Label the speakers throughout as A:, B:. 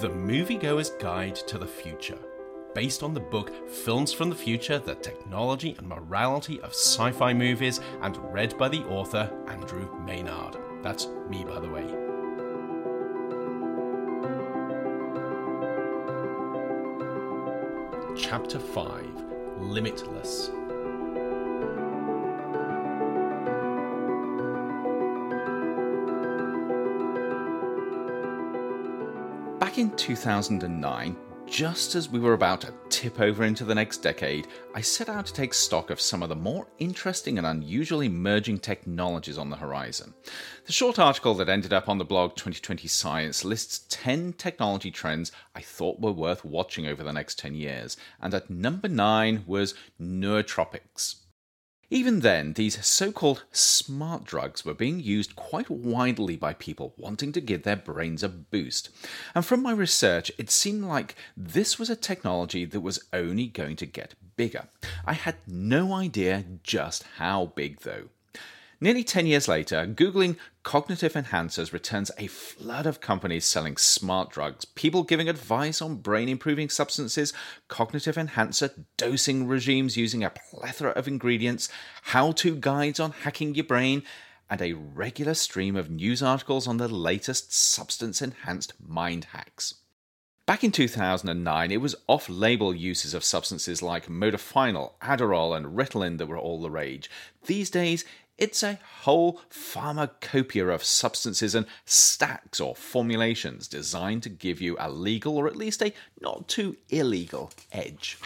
A: The Moviegoer's Guide to the Future, based on the book Films from the Future The Technology and Morality of Sci Fi Movies, and read by the author Andrew Maynard. That's me, by the way. Chapter 5 Limitless.
B: Back in 2009, just as we were about to tip over into the next decade, I set out to take stock of some of the more interesting and unusual emerging technologies on the horizon. The short article that ended up on the blog 2020 Science lists 10 technology trends I thought were worth watching over the next 10 years, and at number 9 was nootropics. Even then, these so called smart drugs were being used quite widely by people wanting to give their brains a boost. And from my research, it seemed like this was a technology that was only going to get bigger. I had no idea just how big, though. Nearly 10 years later, Googling cognitive enhancers returns a flood of companies selling smart drugs, people giving advice on brain improving substances, cognitive enhancer dosing regimes using a plethora of ingredients, how to guides on hacking your brain, and a regular stream of news articles on the latest substance enhanced mind hacks. Back in 2009, it was off label uses of substances like modafinil, Adderall, and Ritalin that were all the rage. These days, it's a whole pharmacopoeia of substances and stacks or formulations designed to give you a legal or at least a not too illegal edge.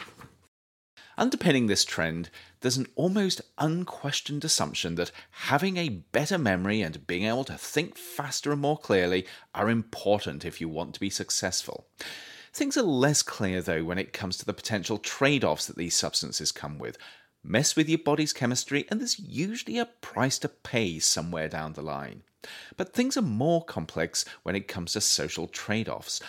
B: Underpinning this trend, there's an almost unquestioned assumption that having a better memory and being able to think faster and more clearly are important if you want to be successful. Things are less clear, though, when it comes to the potential trade offs that these substances come with. Mess with your body's chemistry, and there's usually a price to pay somewhere down the line. But things are more complex when it comes to social trade offs.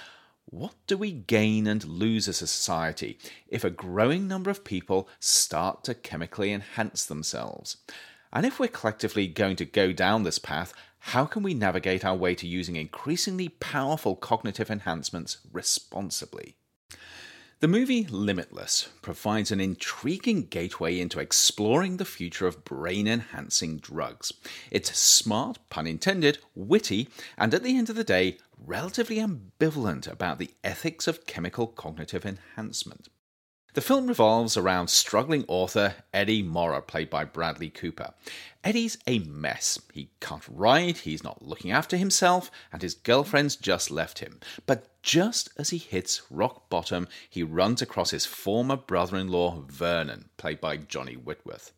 B: What do we gain and lose as a society if a growing number of people start to chemically enhance themselves? And if we're collectively going to go down this path, how can we navigate our way to using increasingly powerful cognitive enhancements responsibly? The movie Limitless provides an intriguing gateway into exploring the future of brain enhancing drugs. It's smart, pun intended, witty, and at the end of the day, relatively ambivalent about the ethics of chemical cognitive enhancement. The film revolves around struggling author Eddie Morra, played by Bradley Cooper. Eddie's a mess. He can't write, he's not looking after himself, and his girlfriend's just left him. But just as he hits rock bottom, he runs across his former brother in law, Vernon, played by Johnny Whitworth.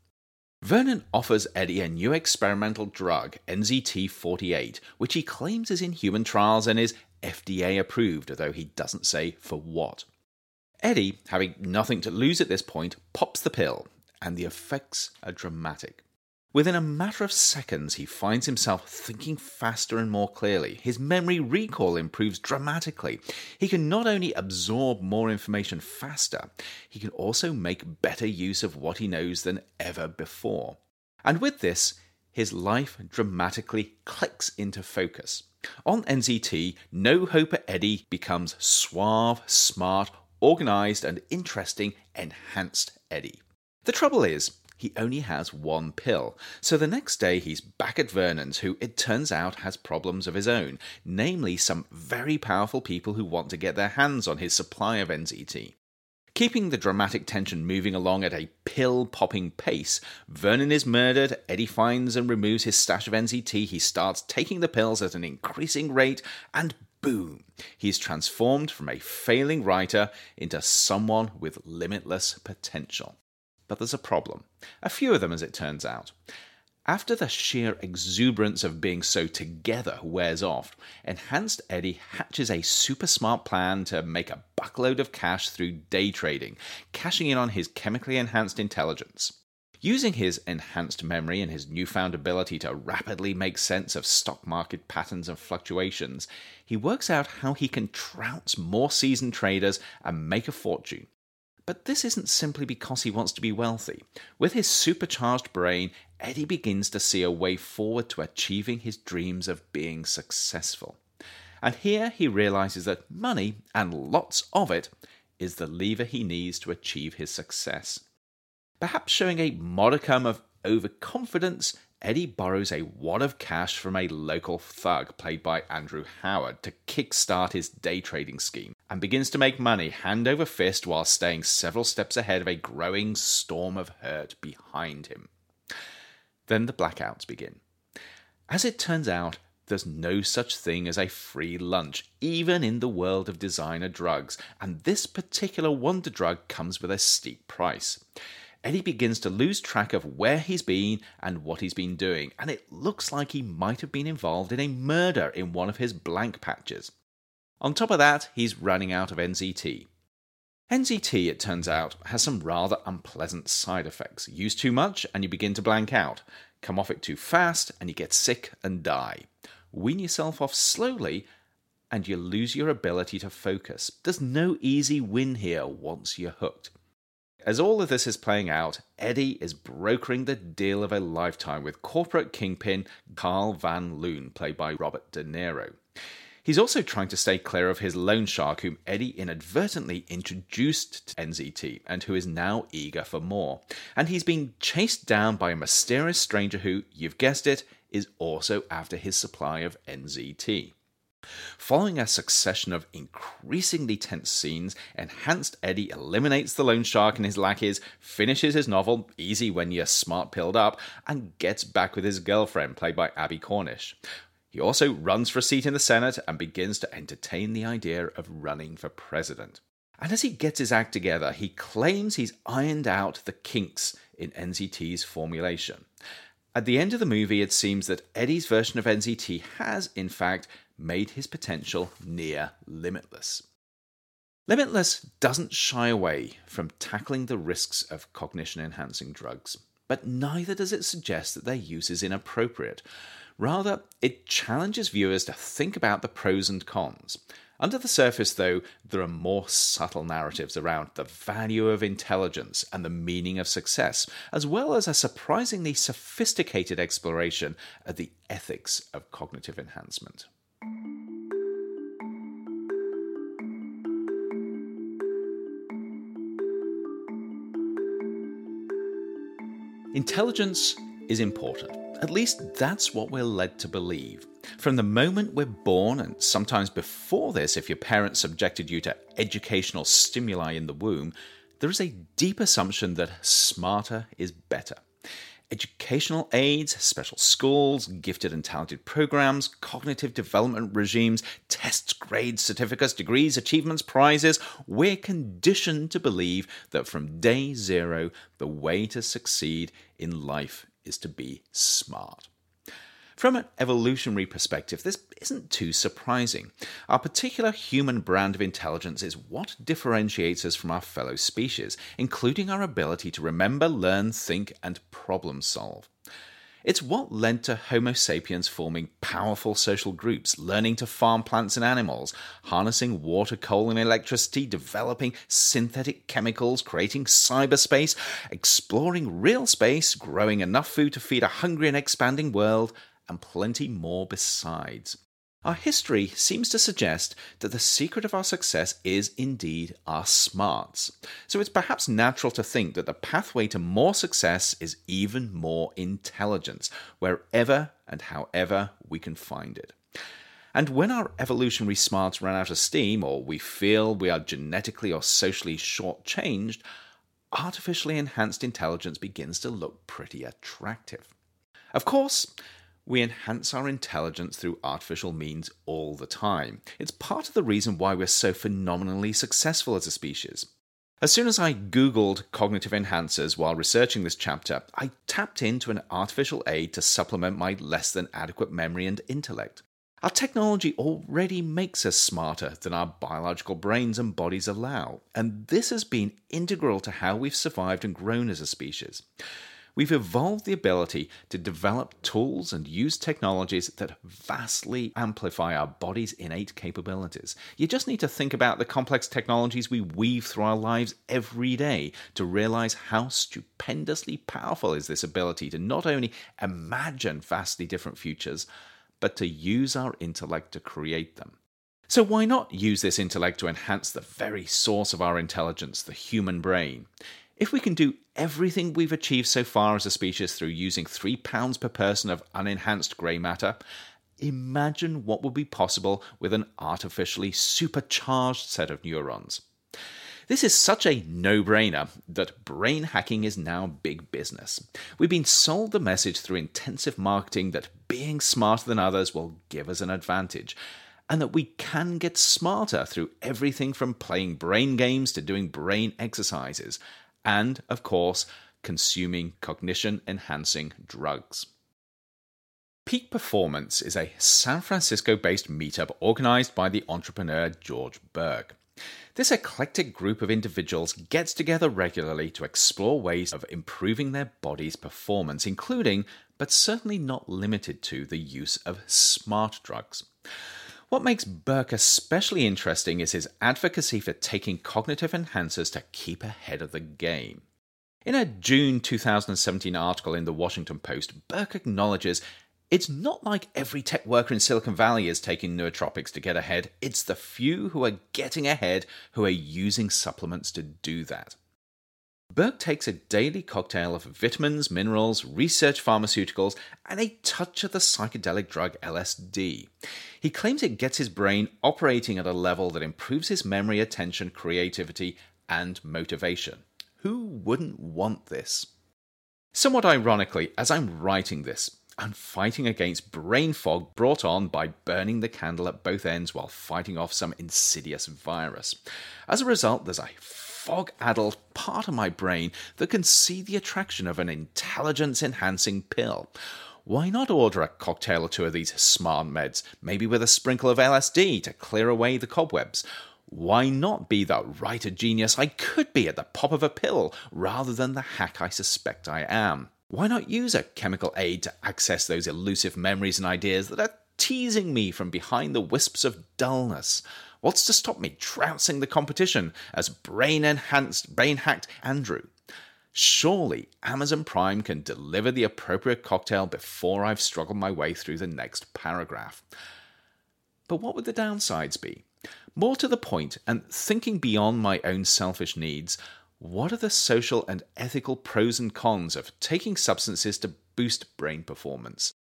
B: Vernon offers Eddie a new experimental drug, NZT 48, which he claims is in human trials and is FDA approved, although he doesn't say for what. Eddie, having nothing to lose at this point, pops the pill, and the effects are dramatic. Within a matter of seconds, he finds himself thinking faster and more clearly. His memory recall improves dramatically. He can not only absorb more information faster, he can also make better use of what he knows than ever before. And with this, his life dramatically clicks into focus. On NZT, No Hoper Eddie becomes suave, smart, organised and interesting, enhanced Eddie. The trouble is, he only has one pill, so the next day he's back at Vernon's, who it turns out has problems of his own, namely some very powerful people who want to get their hands on his supply of NZT. Keeping the dramatic tension moving along at a pill popping pace, Vernon is murdered, Eddie finds and removes his stash of NZT, he starts taking the pills at an increasing rate, and boom, he's transformed from a failing writer into someone with limitless potential. But there's a problem. A few of them, as it turns out. After the sheer exuberance of being so together wears off, Enhanced Eddie hatches a super smart plan to make a buckload of cash through day trading, cashing in on his chemically enhanced intelligence. Using his enhanced memory and his newfound ability to rapidly make sense of stock market patterns and fluctuations, he works out how he can trounce more seasoned traders and make a fortune. But this isn't simply because he wants to be wealthy. With his supercharged brain, Eddie begins to see a way forward to achieving his dreams of being successful. And here he realizes that money, and lots of it, is the lever he needs to achieve his success. Perhaps showing a modicum of overconfidence, Eddie borrows a wad of cash from a local thug played by Andrew Howard to kickstart his day trading scheme and begins to make money hand over fist while staying several steps ahead of a growing storm of hurt behind him. Then the blackouts begin. As it turns out, there's no such thing as a free lunch, even in the world of designer drugs, and this particular wonder drug comes with a steep price. Eddie begins to lose track of where he's been and what he's been doing, and it looks like he might have been involved in a murder in one of his blank patches. On top of that, he's running out of NZT. NZT, it turns out, has some rather unpleasant side effects. Use too much and you begin to blank out. Come off it too fast and you get sick and die. Wean yourself off slowly and you lose your ability to focus. There's no easy win here once you're hooked. As all of this is playing out, Eddie is brokering the deal of a lifetime with corporate kingpin Carl Van Loon, played by Robert De Niro. He's also trying to stay clear of his loan shark, whom Eddie inadvertently introduced to NZT and who is now eager for more. And he's being chased down by a mysterious stranger who, you've guessed it, is also after his supply of NZT. Following a succession of increasingly tense scenes, Enhanced Eddie eliminates the loan shark and his lackeys, finishes his novel, easy when you're smart pilled up, and gets back with his girlfriend, played by Abbie Cornish. He also runs for a seat in the Senate and begins to entertain the idea of running for president. And as he gets his act together, he claims he's ironed out the kinks in NZT's formulation. At the end of the movie, it seems that Eddie's version of NZT has, in fact, made his potential near limitless. Limitless doesn't shy away from tackling the risks of cognition enhancing drugs, but neither does it suggest that their use is inappropriate. Rather, it challenges viewers to think about the pros and cons. Under the surface, though, there are more subtle narratives around the value of intelligence and the meaning of success, as well as a surprisingly sophisticated exploration of the ethics of cognitive enhancement. Intelligence is important. At least that's what we're led to believe. From the moment we're born, and sometimes before this, if your parents subjected you to educational stimuli in the womb, there is a deep assumption that smarter is better educational aids, special schools, gifted and talented programs, cognitive development regimes, tests, grades, certificates, degrees, achievements, prizes. We're conditioned to believe that from day zero, the way to succeed in life is to be smart. From an evolutionary perspective, this isn't too surprising. Our particular human brand of intelligence is what differentiates us from our fellow species, including our ability to remember, learn, think, and problem solve. It's what led to Homo sapiens forming powerful social groups, learning to farm plants and animals, harnessing water, coal, and electricity, developing synthetic chemicals, creating cyberspace, exploring real space, growing enough food to feed a hungry and expanding world, and plenty more besides. Our history seems to suggest that the secret of our success is indeed our smarts. So it's perhaps natural to think that the pathway to more success is even more intelligence, wherever and however we can find it. And when our evolutionary smarts run out of steam, or we feel we are genetically or socially shortchanged, artificially enhanced intelligence begins to look pretty attractive. Of course, we enhance our intelligence through artificial means all the time. It's part of the reason why we're so phenomenally successful as a species. As soon as I Googled cognitive enhancers while researching this chapter, I tapped into an artificial aid to supplement my less than adequate memory and intellect. Our technology already makes us smarter than our biological brains and bodies allow, and this has been integral to how we've survived and grown as a species. We've evolved the ability to develop tools and use technologies that vastly amplify our body's innate capabilities. You just need to think about the complex technologies we weave through our lives every day to realize how stupendously powerful is this ability to not only imagine vastly different futures, but to use our intellect to create them. So, why not use this intellect to enhance the very source of our intelligence, the human brain? If we can do everything we've achieved so far as a species through using three pounds per person of unenhanced grey matter, imagine what would be possible with an artificially supercharged set of neurons. This is such a no brainer that brain hacking is now big business. We've been sold the message through intensive marketing that being smarter than others will give us an advantage, and that we can get smarter through everything from playing brain games to doing brain exercises, and, of course, consuming cognition enhancing drugs. Peak Performance is a San Francisco based meetup organized by the entrepreneur George Burke. This eclectic group of individuals gets together regularly to explore ways of improving their body's performance, including, but certainly not limited to, the use of smart drugs. What makes Burke especially interesting is his advocacy for taking cognitive enhancers to keep ahead of the game. In a June 2017 article in the Washington Post, Burke acknowledges it's not like every tech worker in Silicon Valley is taking nootropics to get ahead. It's the few who are getting ahead who are using supplements to do that. Burke takes a daily cocktail of vitamins, minerals, research pharmaceuticals, and a touch of the psychedelic drug LSD. He claims it gets his brain operating at a level that improves his memory, attention, creativity, and motivation. Who wouldn't want this? Somewhat ironically, as I'm writing this, I'm fighting against brain fog brought on by burning the candle at both ends while fighting off some insidious virus. As a result, there's a fog addled part of my brain that can see the attraction of an intelligence enhancing pill. Why not order a cocktail or two of these smart meds, maybe with a sprinkle of LSD to clear away the cobwebs? Why not be the writer genius I could be at the pop of a pill rather than the hack I suspect I am? Why not use a chemical aid to access those elusive memories and ideas that are teasing me from behind the wisps of dullness? What's to stop me trouncing the competition as brain enhanced, brain hacked Andrew? Surely Amazon Prime can deliver the appropriate cocktail before I've struggled my way through the next paragraph. But what would the downsides be? More to the point, and thinking beyond my own selfish needs, what are the social and ethical pros and cons of taking substances to boost brain performance?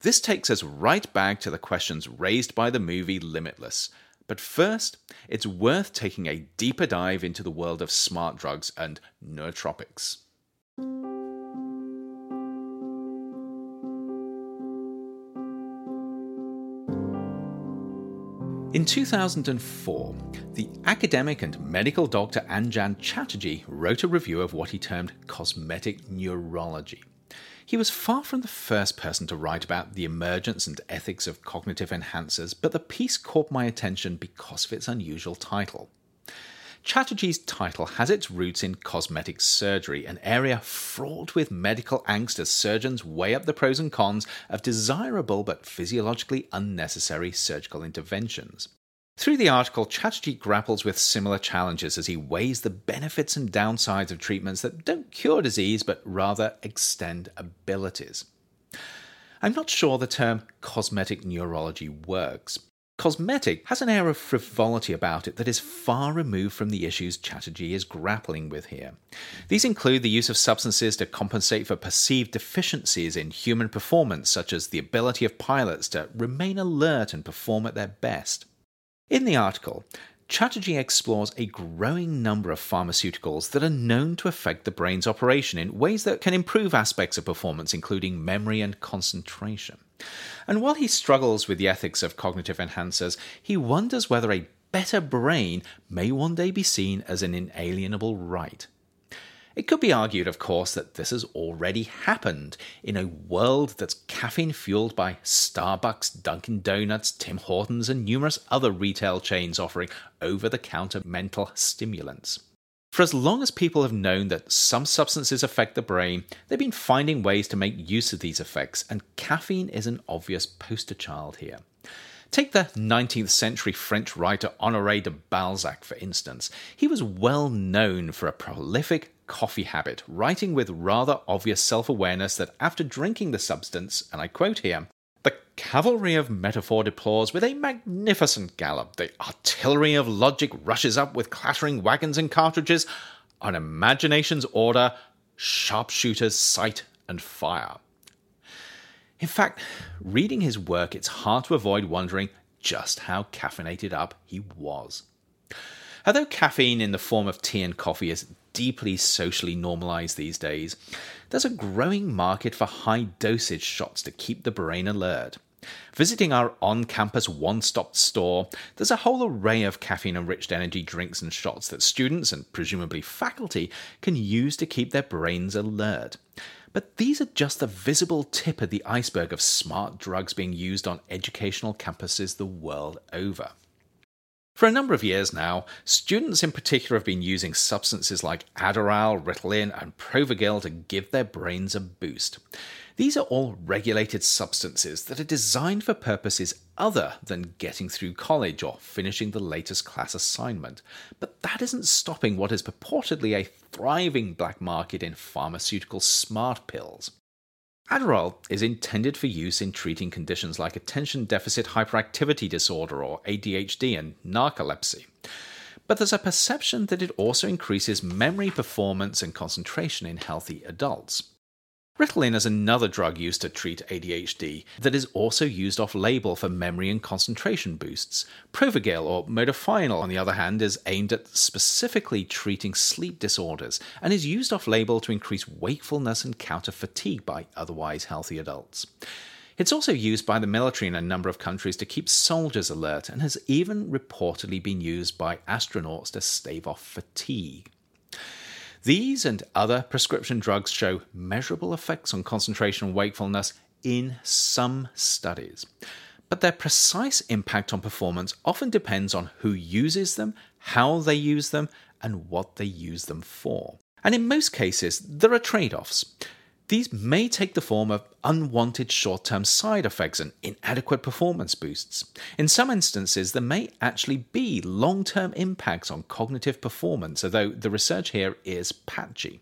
B: This takes us right back to the questions raised by the movie Limitless. But first, it's worth taking a deeper dive into the world of smart drugs and nootropics. In 2004, the academic and medical doctor Anjan Chatterjee wrote a review of what he termed cosmetic neurology. He was far from the first person to write about the emergence and ethics of cognitive enhancers, but the piece caught my attention because of its unusual title. Chatterjee's title has its roots in cosmetic surgery, an area fraught with medical angst as surgeons weigh up the pros and cons of desirable but physiologically unnecessary surgical interventions. Through the article, Chatterjee grapples with similar challenges as he weighs the benefits and downsides of treatments that don't cure disease but rather extend abilities. I'm not sure the term cosmetic neurology works. Cosmetic has an air of frivolity about it that is far removed from the issues Chatterjee is grappling with here. These include the use of substances to compensate for perceived deficiencies in human performance, such as the ability of pilots to remain alert and perform at their best. In the article, Chatterjee explores a growing number of pharmaceuticals that are known to affect the brain's operation in ways that can improve aspects of performance, including memory and concentration. And while he struggles with the ethics of cognitive enhancers, he wonders whether a better brain may one day be seen as an inalienable right. It could be argued, of course, that this has already happened in a world that's caffeine fueled by Starbucks, Dunkin' Donuts, Tim Hortons, and numerous other retail chains offering over the counter mental stimulants. For as long as people have known that some substances affect the brain, they've been finding ways to make use of these effects, and caffeine is an obvious poster child here. Take the 19th century French writer Honoré de Balzac, for instance. He was well known for a prolific coffee habit, writing with rather obvious self awareness that after drinking the substance, and I quote here, The cavalry of metaphor deplores with a magnificent gallop. The artillery of logic rushes up with clattering wagons and cartridges. On imagination's order, sharpshooters sight and fire. In fact, reading his work, it's hard to avoid wondering just how caffeinated up he was. Although caffeine in the form of tea and coffee is deeply socially normalized these days, there's a growing market for high dosage shots to keep the brain alert. Visiting our on campus one stop store, there's a whole array of caffeine enriched energy drinks and shots that students and presumably faculty can use to keep their brains alert. But these are just the visible tip of the iceberg of smart drugs being used on educational campuses the world over. For a number of years now, students in particular have been using substances like Adderall, Ritalin, and Provigil to give their brains a boost. These are all regulated substances that are designed for purposes other than getting through college or finishing the latest class assignment. But that isn't stopping what is purportedly a thriving black market in pharmaceutical smart pills. Adderall is intended for use in treating conditions like attention deficit hyperactivity disorder or ADHD and narcolepsy. But there's a perception that it also increases memory performance and concentration in healthy adults. Ritalin is another drug used to treat ADHD that is also used off label for memory and concentration boosts. Provigil or modafinil, on the other hand, is aimed at specifically treating sleep disorders and is used off label to increase wakefulness and counter fatigue by otherwise healthy adults. It's also used by the military in a number of countries to keep soldiers alert and has even reportedly been used by astronauts to stave off fatigue. These and other prescription drugs show measurable effects on concentration and wakefulness in some studies. But their precise impact on performance often depends on who uses them, how they use them, and what they use them for. And in most cases, there are trade offs. These may take the form of unwanted short term side effects and inadequate performance boosts. In some instances, there may actually be long term impacts on cognitive performance, although the research here is patchy.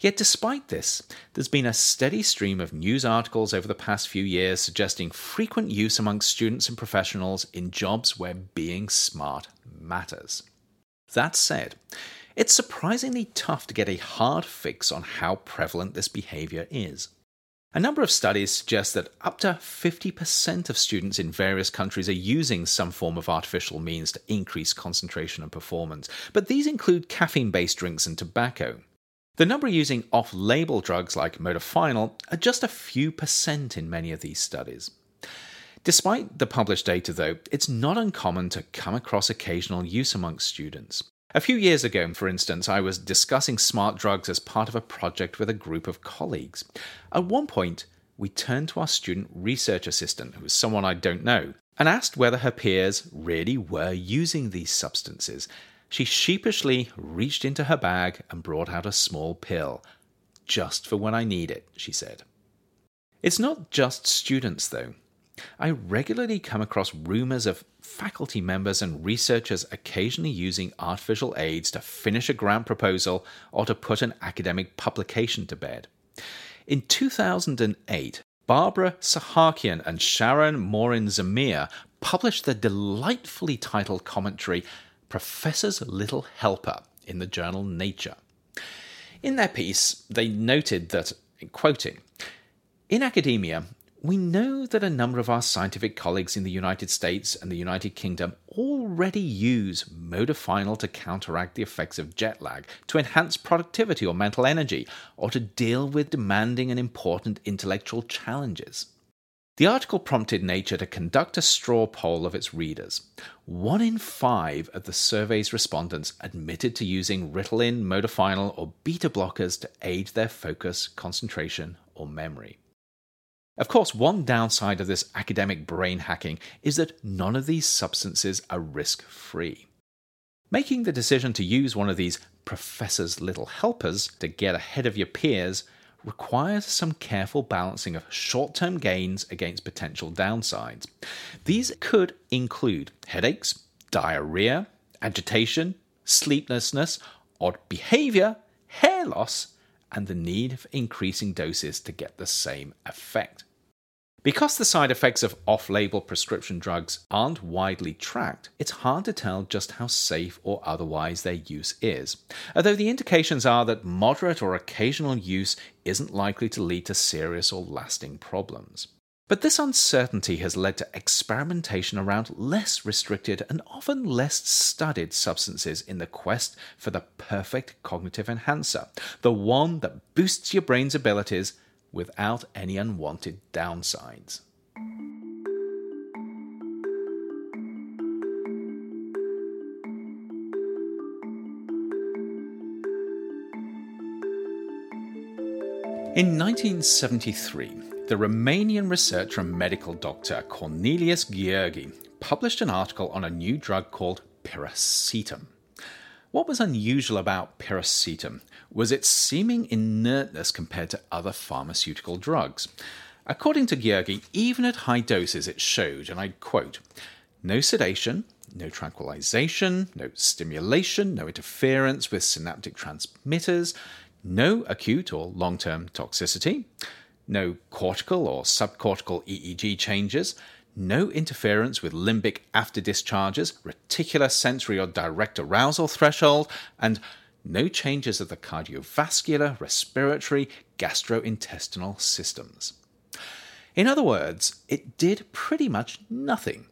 B: Yet, despite this, there's been a steady stream of news articles over the past few years suggesting frequent use amongst students and professionals in jobs where being smart matters. That said, it's surprisingly tough to get a hard fix on how prevalent this behavior is. A number of studies suggest that up to 50% of students in various countries are using some form of artificial means to increase concentration and performance, but these include caffeine based drinks and tobacco. The number using off label drugs like modafinil are just a few percent in many of these studies. Despite the published data, though, it's not uncommon to come across occasional use amongst students. A few years ago, for instance, I was discussing smart drugs as part of a project with a group of colleagues. At one point, we turned to our student research assistant, who was someone I don't know, and asked whether her peers really were using these substances. She sheepishly reached into her bag and brought out a small pill. Just for when I need it, she said. It's not just students, though. I regularly come across rumors of faculty members and researchers occasionally using artificial aids to finish a grant proposal or to put an academic publication to bed. In 2008, Barbara Sahakian and Sharon Morein Zamir published the delightfully titled commentary Professor's Little Helper in the journal Nature. In their piece, they noted that, quoting, in academia, we know that a number of our scientific colleagues in the United States and the United Kingdom already use modafinil to counteract the effects of jet lag, to enhance productivity or mental energy, or to deal with demanding and important intellectual challenges. The article prompted Nature to conduct a straw poll of its readers. One in five of the survey's respondents admitted to using Ritalin, modafinil, or beta blockers to aid their focus, concentration, or memory. Of course, one downside of this academic brain hacking is that none of these substances are risk free. Making the decision to use one of these professor's little helpers to get ahead of your peers requires some careful balancing of short term gains against potential downsides. These could include headaches, diarrhea, agitation, sleeplessness, odd behavior, hair loss, and the need for increasing doses to get the same effect. Because the side effects of off label prescription drugs aren't widely tracked, it's hard to tell just how safe or otherwise their use is. Although the indications are that moderate or occasional use isn't likely to lead to serious or lasting problems. But this uncertainty has led to experimentation around less restricted and often less studied substances in the quest for the perfect cognitive enhancer, the one that boosts your brain's abilities without any unwanted downsides. In 1973, the Romanian researcher and medical doctor Cornelius Giurgea published an article on a new drug called piracetam. What was unusual about piracetam was its seeming inertness compared to other pharmaceutical drugs. According to Giurgea, even at high doses, it showed, and I quote, no sedation, no tranquilization, no stimulation, no interference with synaptic transmitters, no acute or long term toxicity, no cortical or subcortical EEG changes, no interference with limbic after discharges, reticular sensory or direct arousal threshold, and no changes of the cardiovascular, respiratory, gastrointestinal systems. In other words, it did pretty much nothing,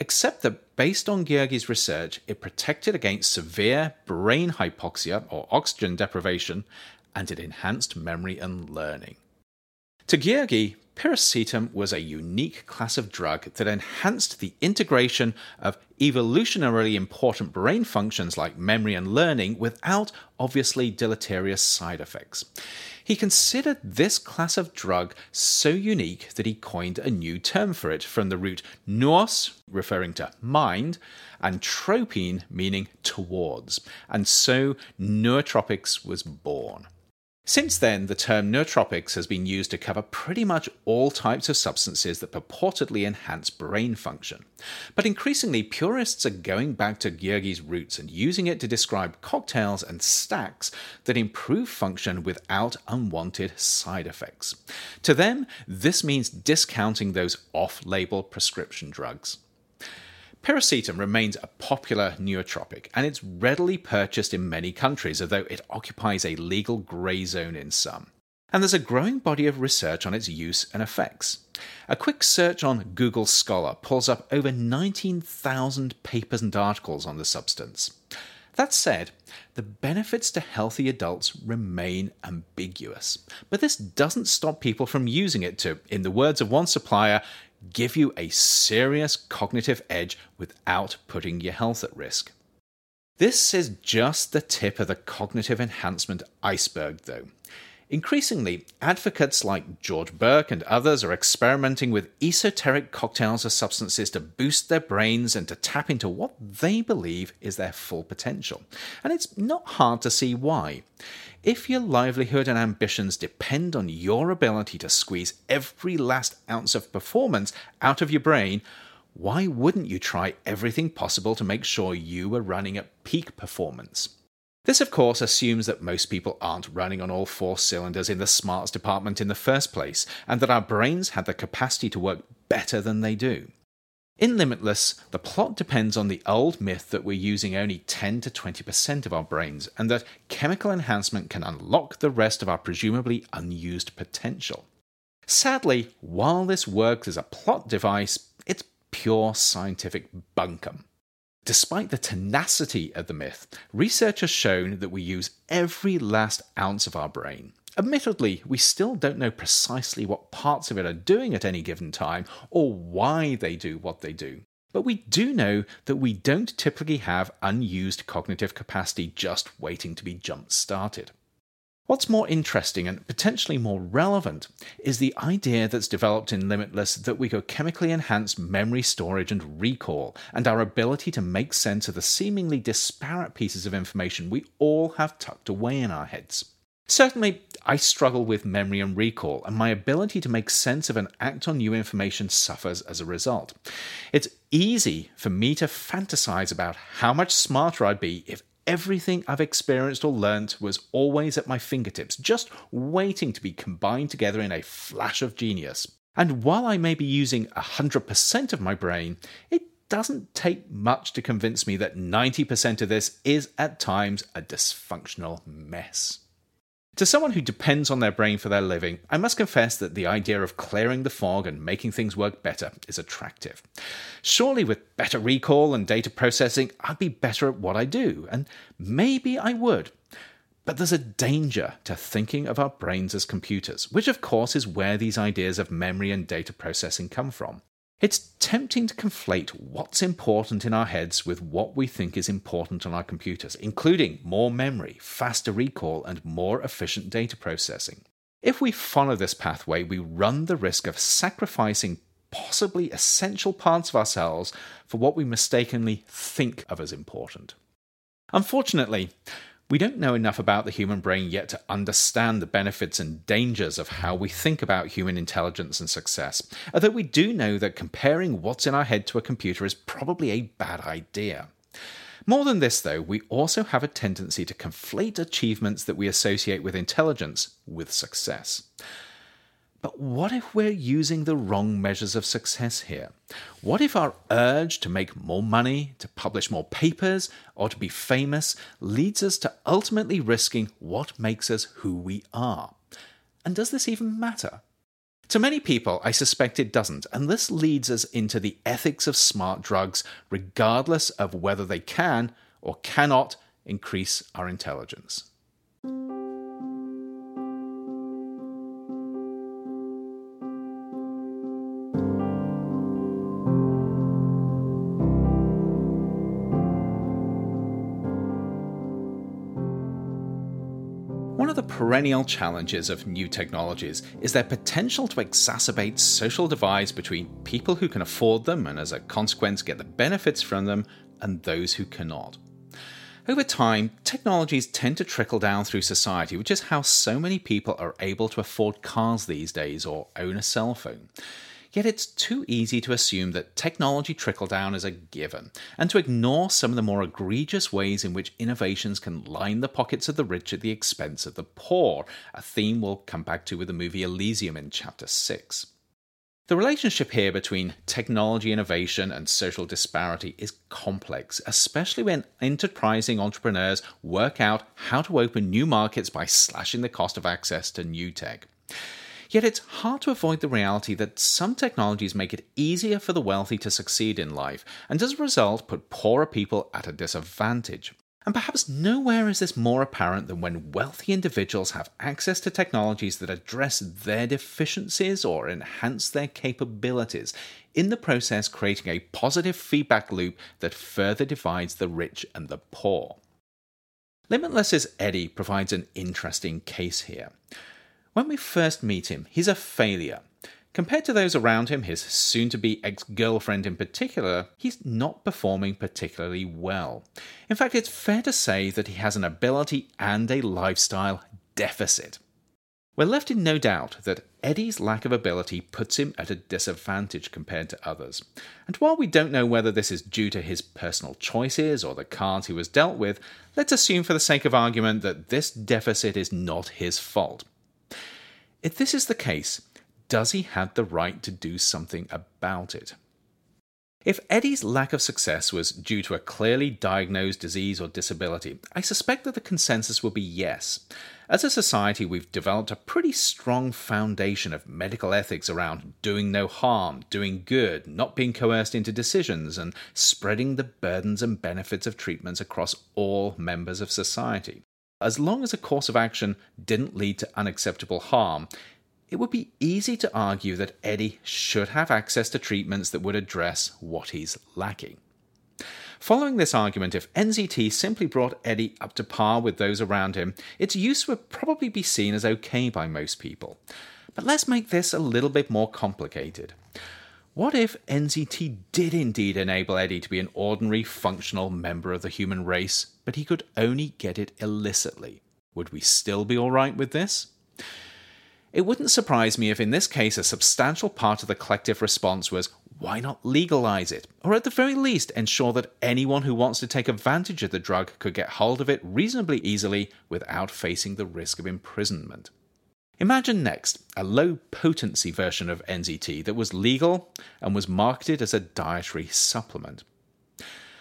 B: except that based on Giurgea's research, it protected against severe brain hypoxia or oxygen deprivation, and it enhanced memory and learning. To Giurgea, piracetam was a unique class of drug that enhanced the integration of evolutionarily important brain functions like memory and learning without obviously deleterious side effects. He considered this class of drug so unique that he coined a new term for it from the root nous, referring to mind, and tropine, meaning towards. And so nootropics was born. Since then, the term nootropics has been used to cover pretty much all types of substances that purportedly enhance brain function. But increasingly, purists are going back to Giurgea's roots and using it to describe cocktails and stacks that improve function without unwanted side effects. To them, this means discounting those off label prescription drugs. Piracetam remains a popular nootropic and it's readily purchased in many countries, although it occupies a legal grey zone in some. And there's a growing body of research on its use and effects. A quick search on Google Scholar pulls up over 19,000 papers and articles on the substance. That said, the benefits to healthy adults remain ambiguous. But this doesn't stop people from using it to, in the words of one supplier, give you a serious cognitive edge without putting your health at risk. This is just the tip of the cognitive enhancement iceberg, though. Increasingly, advocates like George Burke and others are experimenting with esoteric cocktails of substances to boost their brains and to tap into what they believe is their full potential. And it's not hard to see why. If your livelihood and ambitions depend on your ability to squeeze every last ounce of performance out of your brain, why wouldn't you try everything possible to make sure you are running at peak performance? This, of course, assumes that most people aren't running on all four cylinders in the smarts department in the first place, and that our brains have the capacity to work better than they do. In Limitless, the plot depends on the old myth that we're using only 10 to 20% of our brains, and that chemical enhancement can unlock the rest of our presumably unused potential. Sadly, while this works as a plot device, it's pure scientific bunkum. Despite the tenacity of the myth, research has shown that we use every last ounce of our brain. Admittedly, we still don't know precisely what parts of it are doing at any given time or why they do what they do. But we do know that we don't typically have unused cognitive capacity just waiting to be jump started. What's more interesting and potentially more relevant is the idea that's developed in Limitless that we could chemically enhance memory storage and recall, and our ability to make sense of the seemingly disparate pieces of information we all have tucked away in our heads. Certainly, I struggle with memory and recall, and my ability to make sense of and act on new information suffers as a result. It's easy for me to fantasize about how much smarter I'd be if everything I've experienced or learnt was always at my fingertips, just waiting to be combined together in a flash of genius. And while I may be using 100% of my brain, it doesn't take much to convince me that 90% of this is at times a dysfunctional mess. To someone who depends on their brain for their living, I must confess that the idea of clearing the fog and making things work better is attractive. Surely, with better recall and data processing, I'd be better at what I do, and maybe I would. But there's a danger to thinking of our brains as computers, which of course is where these ideas of memory and data processing come from. It's tempting to conflate what's important in our heads with what we think is important on our computers, including more memory, faster recall, and more efficient data processing. If we follow this pathway, we run the risk of sacrificing possibly essential parts of ourselves for what we mistakenly think of as important. Unfortunately, we don't know enough about the human brain yet to understand the benefits and dangers of how we think about human intelligence and success, although we do know that comparing what's in our head to a computer is probably a bad idea. More than this, though, we also have a tendency to conflate achievements that we associate with intelligence with success. But what if we're using the wrong measures of success here? What if our urge to make more money, to publish more papers, or to be famous leads us to ultimately risking what makes us who we are? And does this even matter? To many people, I suspect it doesn't, and this leads us into the ethics of smart drugs, regardless of whether they can or cannot increase our intelligence. Perennial challenges of new technologies is their potential to exacerbate social divides between people who can afford them and, as a consequence, get the benefits from them, and those who cannot. Over time, technologies tend to trickle down through society, which is how so many people are able to afford cars these days or own a cell phone. Yet it's too easy to assume that technology trickle down is a given, and to ignore some of the more egregious ways in which innovations can line the pockets of the rich at the expense of the poor, a theme we'll come back to with the movie Elysium in Chapter 6. The relationship here between technology innovation and social disparity is complex, especially when enterprising entrepreneurs work out how to open new markets by slashing the cost of access to new tech. Yet it's hard to avoid the reality that some technologies make it easier for the wealthy to succeed in life, and as a result put poorer people at a disadvantage. And perhaps nowhere is this more apparent than when wealthy individuals have access to technologies that address their deficiencies or enhance their capabilities, in the process creating a positive feedback loop that further divides the rich and the poor. Limitless's Eddie provides an interesting case here. When we first meet him, he's a failure. Compared to those around him, his soon to be ex girlfriend in particular, he's not performing particularly well. In fact, it's fair to say that he has an ability and a lifestyle deficit. We're left in no doubt that Eddie's lack of ability puts him at a disadvantage compared to others. And while we don't know whether this is due to his personal choices or the cards he was dealt with, let's assume for the sake of argument that this deficit is not his fault. If this is the case, does he have the right to do something about it? If Eddie's lack of success was due to a clearly diagnosed disease or disability, I suspect that the consensus will be yes. As a society, we've developed a pretty strong foundation of medical ethics around doing no harm, doing good, not being coerced into decisions, and spreading the burdens and benefits of treatments across all members of society. As long as a course of action didn't lead to unacceptable harm, it would be easy to argue that Eddie should have access to treatments that would address what he's lacking. Following this argument, if NZT simply brought Eddie up to par with those around him, its use would probably be seen as okay by most people. But let's make this a little bit more complicated. What if NZT did indeed enable Eddie to be an ordinary, functional member of the human race, but he could only get it illicitly? Would we still be alright with this? It wouldn't surprise me if, in this case, a substantial part of the collective response was why not legalize it? Or at the very least, ensure that anyone who wants to take advantage of the drug could get hold of it reasonably easily without facing the risk of imprisonment. Imagine next a low potency version of NZT that was legal and was marketed as a dietary supplement.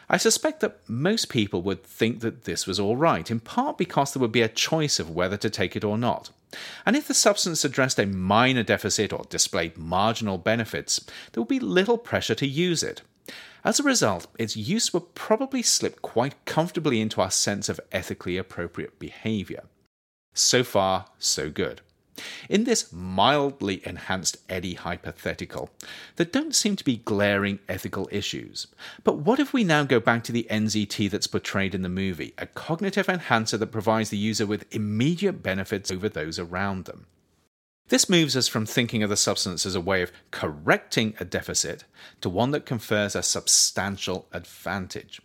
B: I suspect that most people would think that this was all right, in part because there would be a choice of whether to take it or not. And if the substance addressed a minor deficit or displayed marginal benefits, there would be little pressure to use it. As a result, its use would probably slip quite comfortably into our sense of ethically appropriate behavior. So far, so good. In this mildly enhanced Eddie hypothetical, there don't seem to be glaring ethical issues. But what if we now go back to the NZT that's portrayed in the movie, a cognitive enhancer that provides the user with immediate benefits over those around them? This moves us from thinking of the substance as a way of correcting a deficit to one that confers a substantial advantage.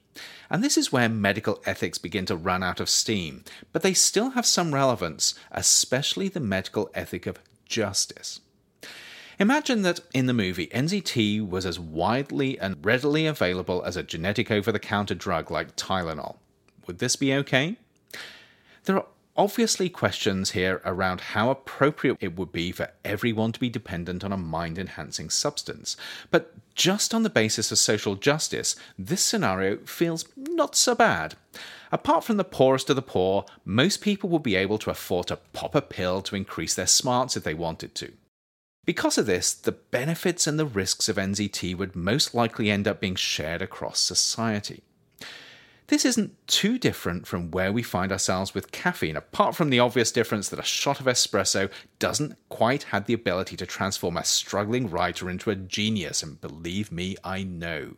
B: And this is where medical ethics begin to run out of steam, but they still have some relevance, especially the medical ethic of justice. Imagine that in the movie, NZT was as widely and readily available as a genetic over the counter drug like Tylenol. Would this be okay? There are obviously questions here around how appropriate it would be for everyone to be dependent on a mind enhancing substance. But just on the basis of social justice, this scenario feels not so bad. Apart from the poorest of the poor, most people will be able to afford to pop a pill to increase their smarts if they wanted to. Because of this, the benefits and the risks of NZT would most likely end up being shared across society. This isn't too different from where we find ourselves with caffeine, apart from the obvious difference that a shot of espresso doesn't quite have the ability to transform a struggling writer into a genius, and believe me, I know.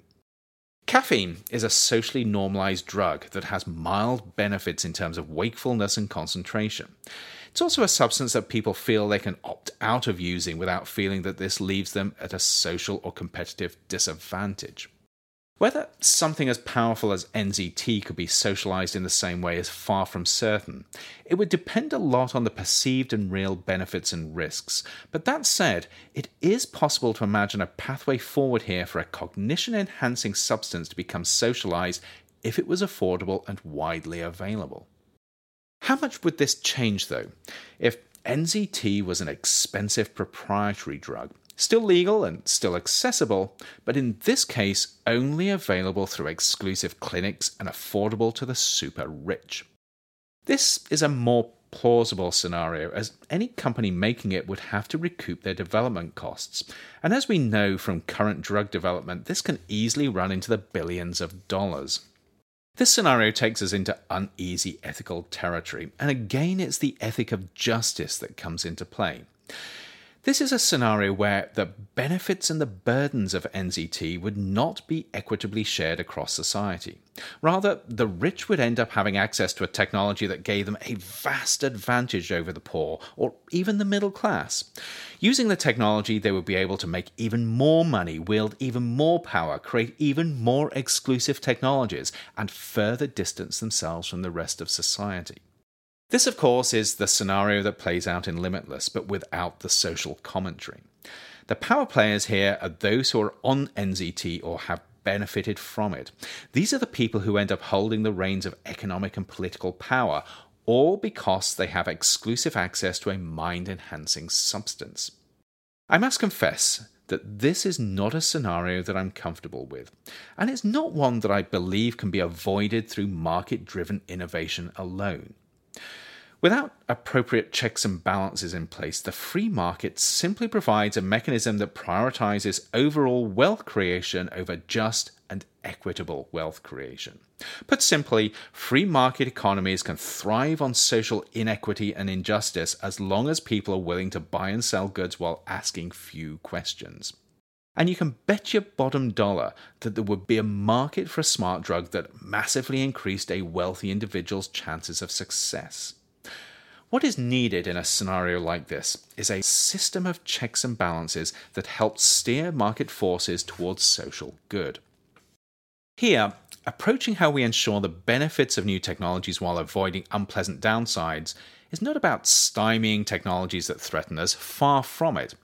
B: Caffeine is a socially normalized drug that has mild benefits in terms of wakefulness and concentration. It's also a substance that people feel they can opt out of using without feeling that this leaves them at a social or competitive disadvantage. Whether something as powerful as NZT could be socialized in the same way is far from certain. It would depend a lot on the perceived and real benefits and risks. But that said, it is possible to imagine a pathway forward here for a cognition enhancing substance to become socialized if it was affordable and widely available. How much would this change, though, if NZT was an expensive proprietary drug Still legal and still accessible, but in this case only available through exclusive clinics and affordable to the super rich. This is a more plausible scenario, as any company making it would have to recoup their development costs. And as we know from current drug development, this can easily run into the billions of dollars. This scenario takes us into uneasy ethical territory, and again, it's the ethic of justice that comes into play. This is a scenario where the benefits and the burdens of NZT would not be equitably shared across society. Rather, the rich would end up having access to a technology that gave them a vast advantage over the poor, or even the middle class. Using the technology, they would be able to make even more money, wield even more power, create even more exclusive technologies, and further distance themselves from the rest of society. This, of course, is the scenario that plays out in Limitless, but without the social commentary. The power players here are those who are on NZT or have benefited from it. These are the people who end up holding the reins of economic and political power, all because they have exclusive access to a mind enhancing substance. I must confess that this is not a scenario that I'm comfortable with, and it's not one that I believe can be avoided through market driven innovation alone. Without appropriate checks and balances in place, the free market simply provides a mechanism that prioritizes overall wealth creation over just and equitable wealth creation. Put simply, free market economies can thrive on social inequity and injustice as long as people are willing to buy and sell goods while asking few questions. And you can bet your bottom dollar that there would be a market for a smart drug that massively increased a wealthy individual's chances of success. What is needed in a scenario like this is a system of checks and balances that helps steer market forces towards social good. Here, approaching how we ensure the benefits of new technologies while avoiding unpleasant downsides is not about stymieing technologies that threaten us, far from it.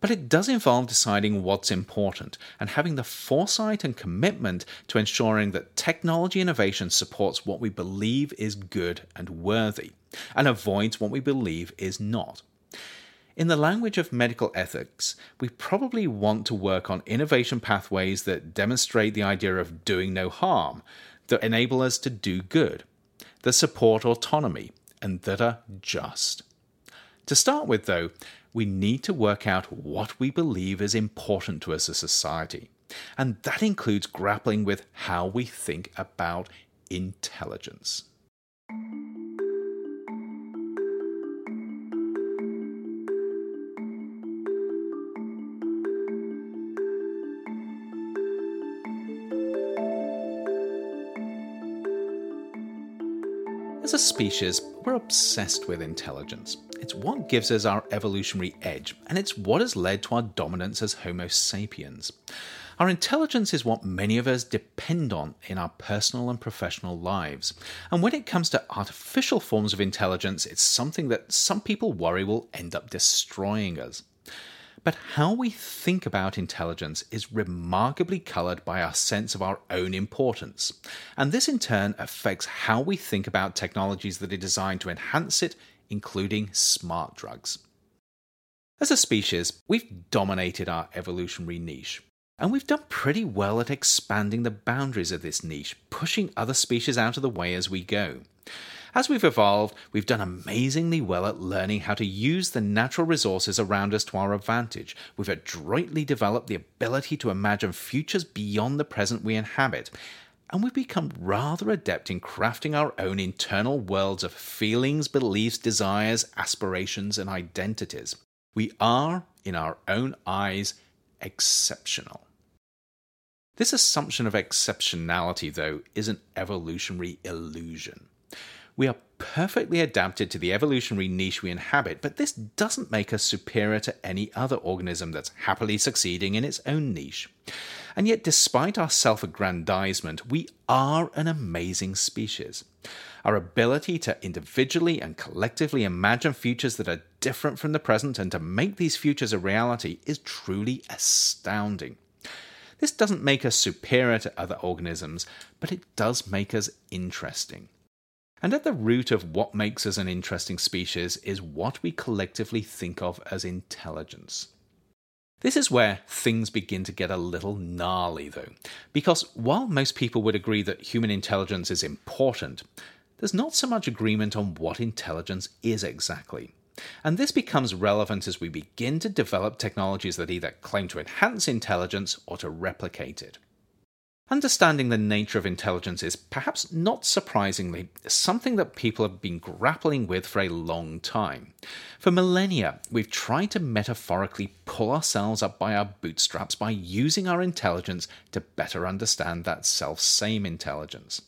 B: But it does involve deciding what's important and having the foresight and commitment to ensuring that technology innovation supports what we believe is good and worthy and avoids what we believe is not. In the language of medical ethics, we probably want to work on innovation pathways that demonstrate the idea of doing no harm, that enable us to do good, that support autonomy, and that are just. To start with, though, we need to work out what we believe is important to us as a society. And that includes grappling with how we think about intelligence. As a species, we're obsessed with intelligence. It's what gives us our evolutionary edge, and it's what has led to our dominance as Homo sapiens. Our intelligence is what many of us depend on in our personal and professional lives. And when it comes to artificial forms of intelligence, it's something that some people worry will end up destroying us. But how we think about intelligence is remarkably coloured by our sense of our own importance. And this in turn affects how we think about technologies that are designed to enhance it, including smart drugs. As a species, we've dominated our evolutionary niche. And we've done pretty well at expanding the boundaries of this niche, pushing other species out of the way as we go. As we've evolved, we've done amazingly well at learning how to use the natural resources around us to our advantage. We've adroitly developed the ability to imagine futures beyond the present we inhabit. And we've become rather adept in crafting our own internal worlds of feelings, beliefs, desires, aspirations, and identities. We are, in our own eyes, exceptional. This assumption of exceptionality, though, is an evolutionary illusion. We are perfectly adapted to the evolutionary niche we inhabit, but this doesn't make us superior to any other organism that's happily succeeding in its own niche. And yet, despite our self aggrandizement, we are an amazing species. Our ability to individually and collectively imagine futures that are different from the present and to make these futures a reality is truly astounding. This doesn't make us superior to other organisms, but it does make us interesting. And at the root of what makes us an interesting species is what we collectively think of as intelligence. This is where things begin to get a little gnarly, though, because while most people would agree that human intelligence is important, there's not so much agreement on what intelligence is exactly. And this becomes relevant as we begin to develop technologies that either claim to enhance intelligence or to replicate it. Understanding the nature of intelligence is, perhaps not surprisingly, something that people have been grappling with for a long time. For millennia, we've tried to metaphorically pull ourselves up by our bootstraps by using our intelligence to better understand that self same intelligence.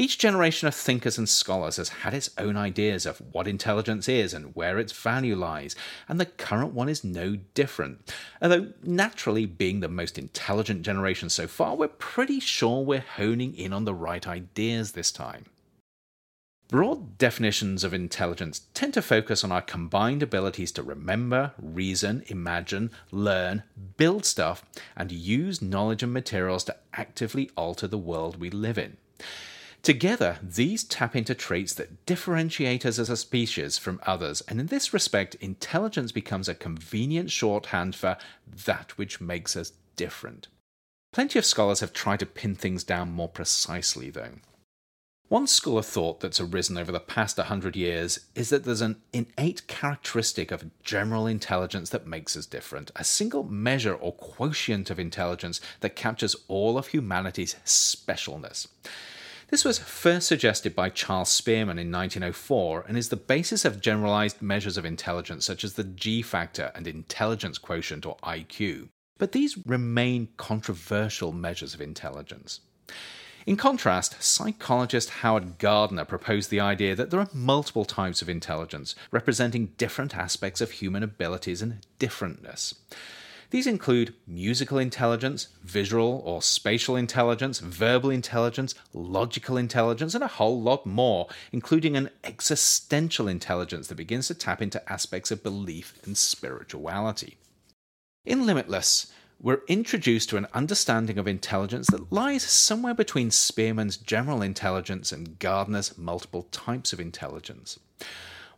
B: Each generation of thinkers and scholars has had its own ideas of what intelligence is and where its value lies, and the current one is no different. Although, naturally, being the most intelligent generation so far, we're pretty sure we're honing in on the right ideas this time. Broad definitions of intelligence tend to focus on our combined abilities to remember, reason, imagine, learn, build stuff, and use knowledge and materials to actively alter the world we live in. Together, these tap into traits that differentiate us as a species from others, and in this respect, intelligence becomes a convenient shorthand for that which makes us different. Plenty of scholars have tried to pin things down more precisely, though. One school of thought that's arisen over the past 100 years is that there's an innate characteristic of general intelligence that makes us different, a single measure or quotient of intelligence that captures all of humanity's specialness. This was first suggested by Charles Spearman in 1904 and is the basis of generalized measures of intelligence such as the G factor and intelligence quotient or IQ. But these remain controversial measures of intelligence. In contrast, psychologist Howard Gardner proposed the idea that there are multiple types of intelligence, representing different aspects of human abilities and differentness. These include musical intelligence, visual or spatial intelligence, verbal intelligence, logical intelligence, and a whole lot more, including an existential intelligence that begins to tap into aspects of belief and spirituality. In Limitless, we're introduced to an understanding of intelligence that lies somewhere between Spearman's general intelligence and Gardner's multiple types of intelligence.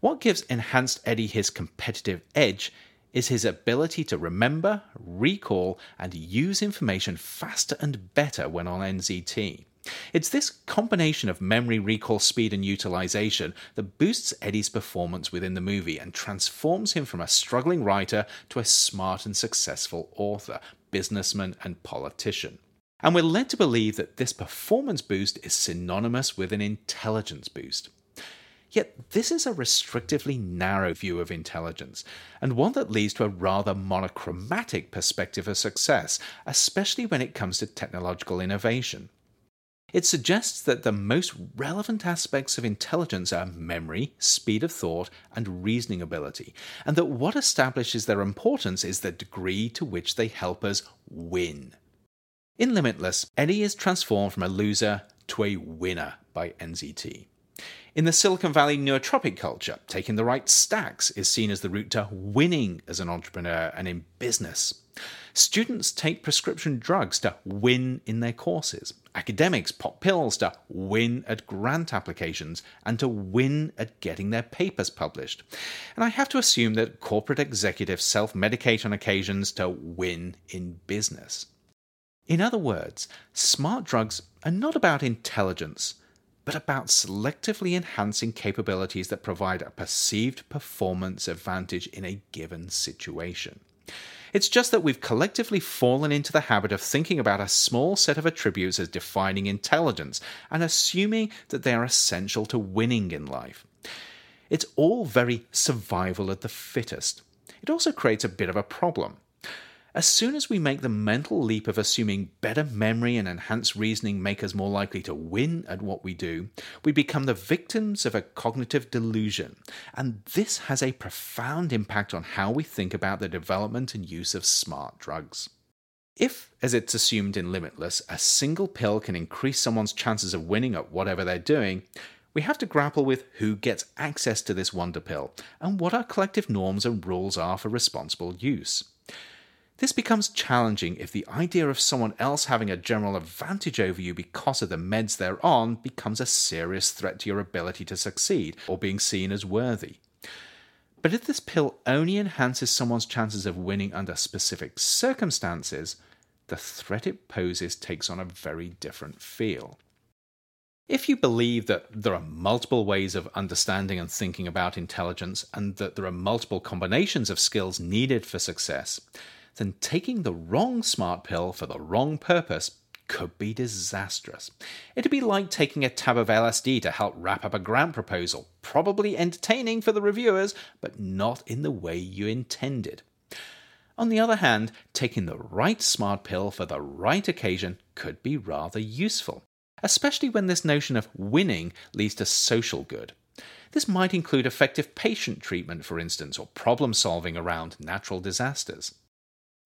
B: What gives Enhanced Eddie his competitive edge is his ability to remember, recall, and use information faster and better when on NZT. It's this combination of memory, recall, speed, and utilization that boosts Eddie's performance within the movie and transforms him from a struggling writer to a smart and successful author, businessman, and politician. And we're led to believe that this performance boost is synonymous with an intelligence boost. Yet this is a restrictively narrow view of intelligence, and one that leads to a rather monochromatic perspective of success, especially when it comes to technological innovation. It suggests that the most relevant aspects of intelligence are memory, speed of thought, and reasoning ability, and that what establishes their importance is the degree to which they help us win. In Limitless, Eddie is transformed from a loser to a winner by NZT. In the Silicon Valley nootropic culture, taking the right stacks is seen as the route to winning as an entrepreneur and in business. Students take prescription drugs to win in their courses. Academics pop pills to win at grant applications and to win at getting their papers published. And I have to assume that corporate executives self medicate on occasions to win in business. In other words, smart drugs are not about intelligence, but about selectively enhancing capabilities that provide a perceived performance advantage in a given situation. It's just that we've collectively fallen into the habit of thinking about a small set of attributes as defining intelligence and assuming that they are essential to winning in life. It's all very survival of the fittest. It also creates a bit of a problem. As soon as we make the mental leap of assuming better memory and enhanced reasoning make us more likely to win at what we do, we become the victims of a cognitive delusion. And this has a profound impact on how we think about the development and use of smart drugs. If, as it's assumed in Limitless, a single pill can increase someone's chances of winning at whatever they're doing, we have to grapple with who gets access to this wonder pill and what our collective norms and rules are for responsible use. This becomes challenging if the idea of someone else having a general advantage over you because of the meds they're on becomes a serious threat to your ability to succeed or being seen as worthy. But if this pill only enhances someone's chances of winning under specific circumstances, the threat it poses takes on a very different feel. If you believe that there are multiple ways of understanding and thinking about intelligence and that there are multiple combinations of skills needed for success, then taking the wrong smart pill for the wrong purpose could be disastrous. It'd be like taking a tab of LSD to help wrap up a grant proposal, probably entertaining for the reviewers, but not in the way you intended. On the other hand, taking the right smart pill for the right occasion could be rather useful, especially when this notion of winning leads to social good. This might include effective patient treatment, for instance, or problem solving around natural disasters.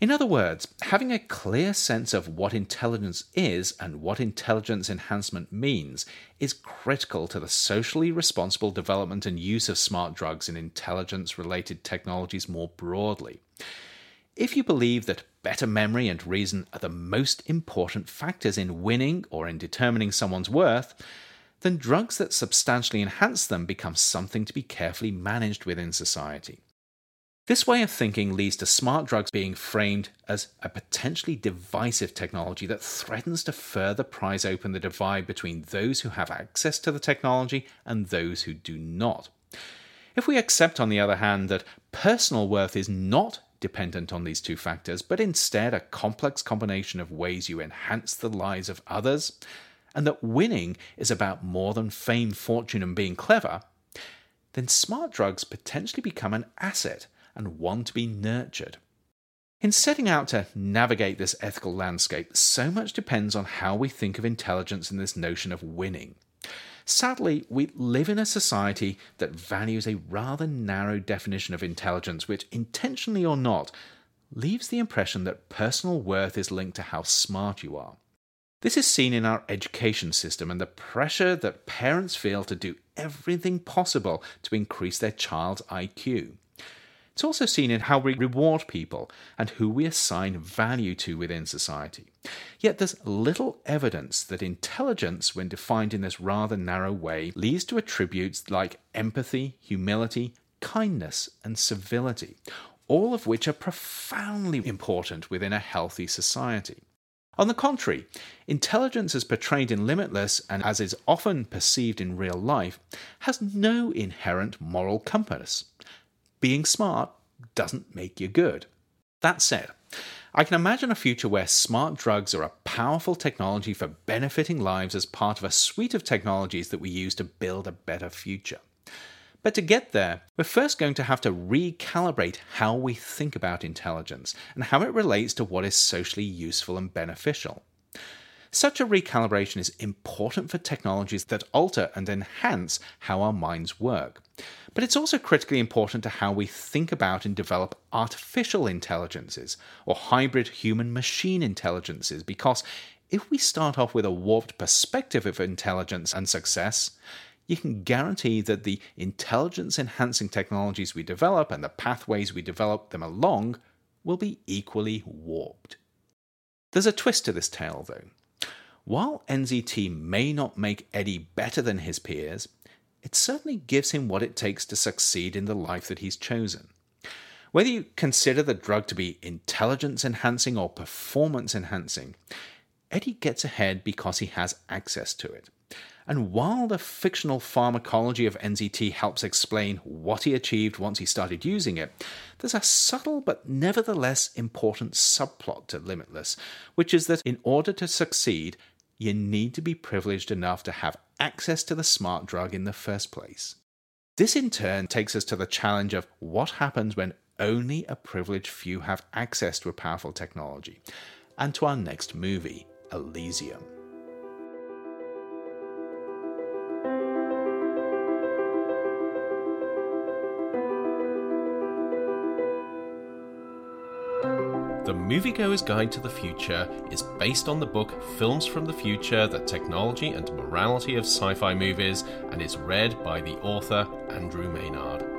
B: In other words, having a clear sense of what intelligence is and what intelligence enhancement means is critical to the socially responsible development and use of smart drugs and intelligence related technologies more broadly. If you believe that better memory and reason are the most important factors in winning or in determining someone's worth, then drugs that substantially enhance them become something to be carefully managed within society. This way of thinking leads to smart drugs being framed as a potentially divisive technology that threatens to further prise open the divide between those who have access to the technology and those who do not. If we accept, on the other hand, that personal worth is not dependent on these two factors, but instead a complex combination of ways you enhance the lives of others, and that winning is about more than fame, fortune, and being clever, then smart drugs potentially become an asset and one to be nurtured. In setting out to navigate this ethical landscape, so much depends on how we think of intelligence and this notion of winning. Sadly, we live in a society that values a rather narrow definition of intelligence, which, intentionally or not, leaves the impression that personal worth is linked to how smart you are. This is seen in our education system and the pressure that parents feel to do everything possible to increase their child's IQ. It's also seen in how we reward people and who we assign value to within society. Yet there's little evidence that intelligence, when defined in this rather narrow way, leads to attributes like empathy, humility, kindness, and civility, all of which are profoundly important within a healthy society. On the contrary, intelligence as portrayed in Limitless and as is often perceived in real life has no inherent moral compass. Being smart doesn't make you good. That said, I can imagine a future where smart drugs are a powerful technology for benefiting lives as part of a suite of technologies that we use to build a better future. But to get there, we're first going to have to recalibrate how we think about intelligence and how it relates to what is socially useful and beneficial. Such a recalibration is important for technologies that alter and enhance how our minds work. But it's also critically important to how we think about and develop artificial intelligences or hybrid human machine intelligences because if we start off with a warped perspective of intelligence and success, you can guarantee that the intelligence enhancing technologies we develop and the pathways we develop them along will be equally warped. There's a twist to this tale, though. While NZT may not make Eddie better than his peers, it certainly gives him what it takes to succeed in the life that he's chosen. Whether you consider the drug to be intelligence enhancing or performance enhancing, Eddie gets ahead because he has access to it. And while the fictional pharmacology of NZT helps explain what he achieved once he started using it, there's a subtle but nevertheless important subplot to Limitless, which is that in order to succeed, you need to be privileged enough to have access to the smart drug in the first place. This in turn takes us to the challenge of what happens when only a privileged few have access to a powerful technology, and to our next movie, Elysium.
A: The Moviegoer's Guide to the Future is based on the book Films from the Future The Technology and Morality of Sci Fi Movies and is read by the author Andrew Maynard.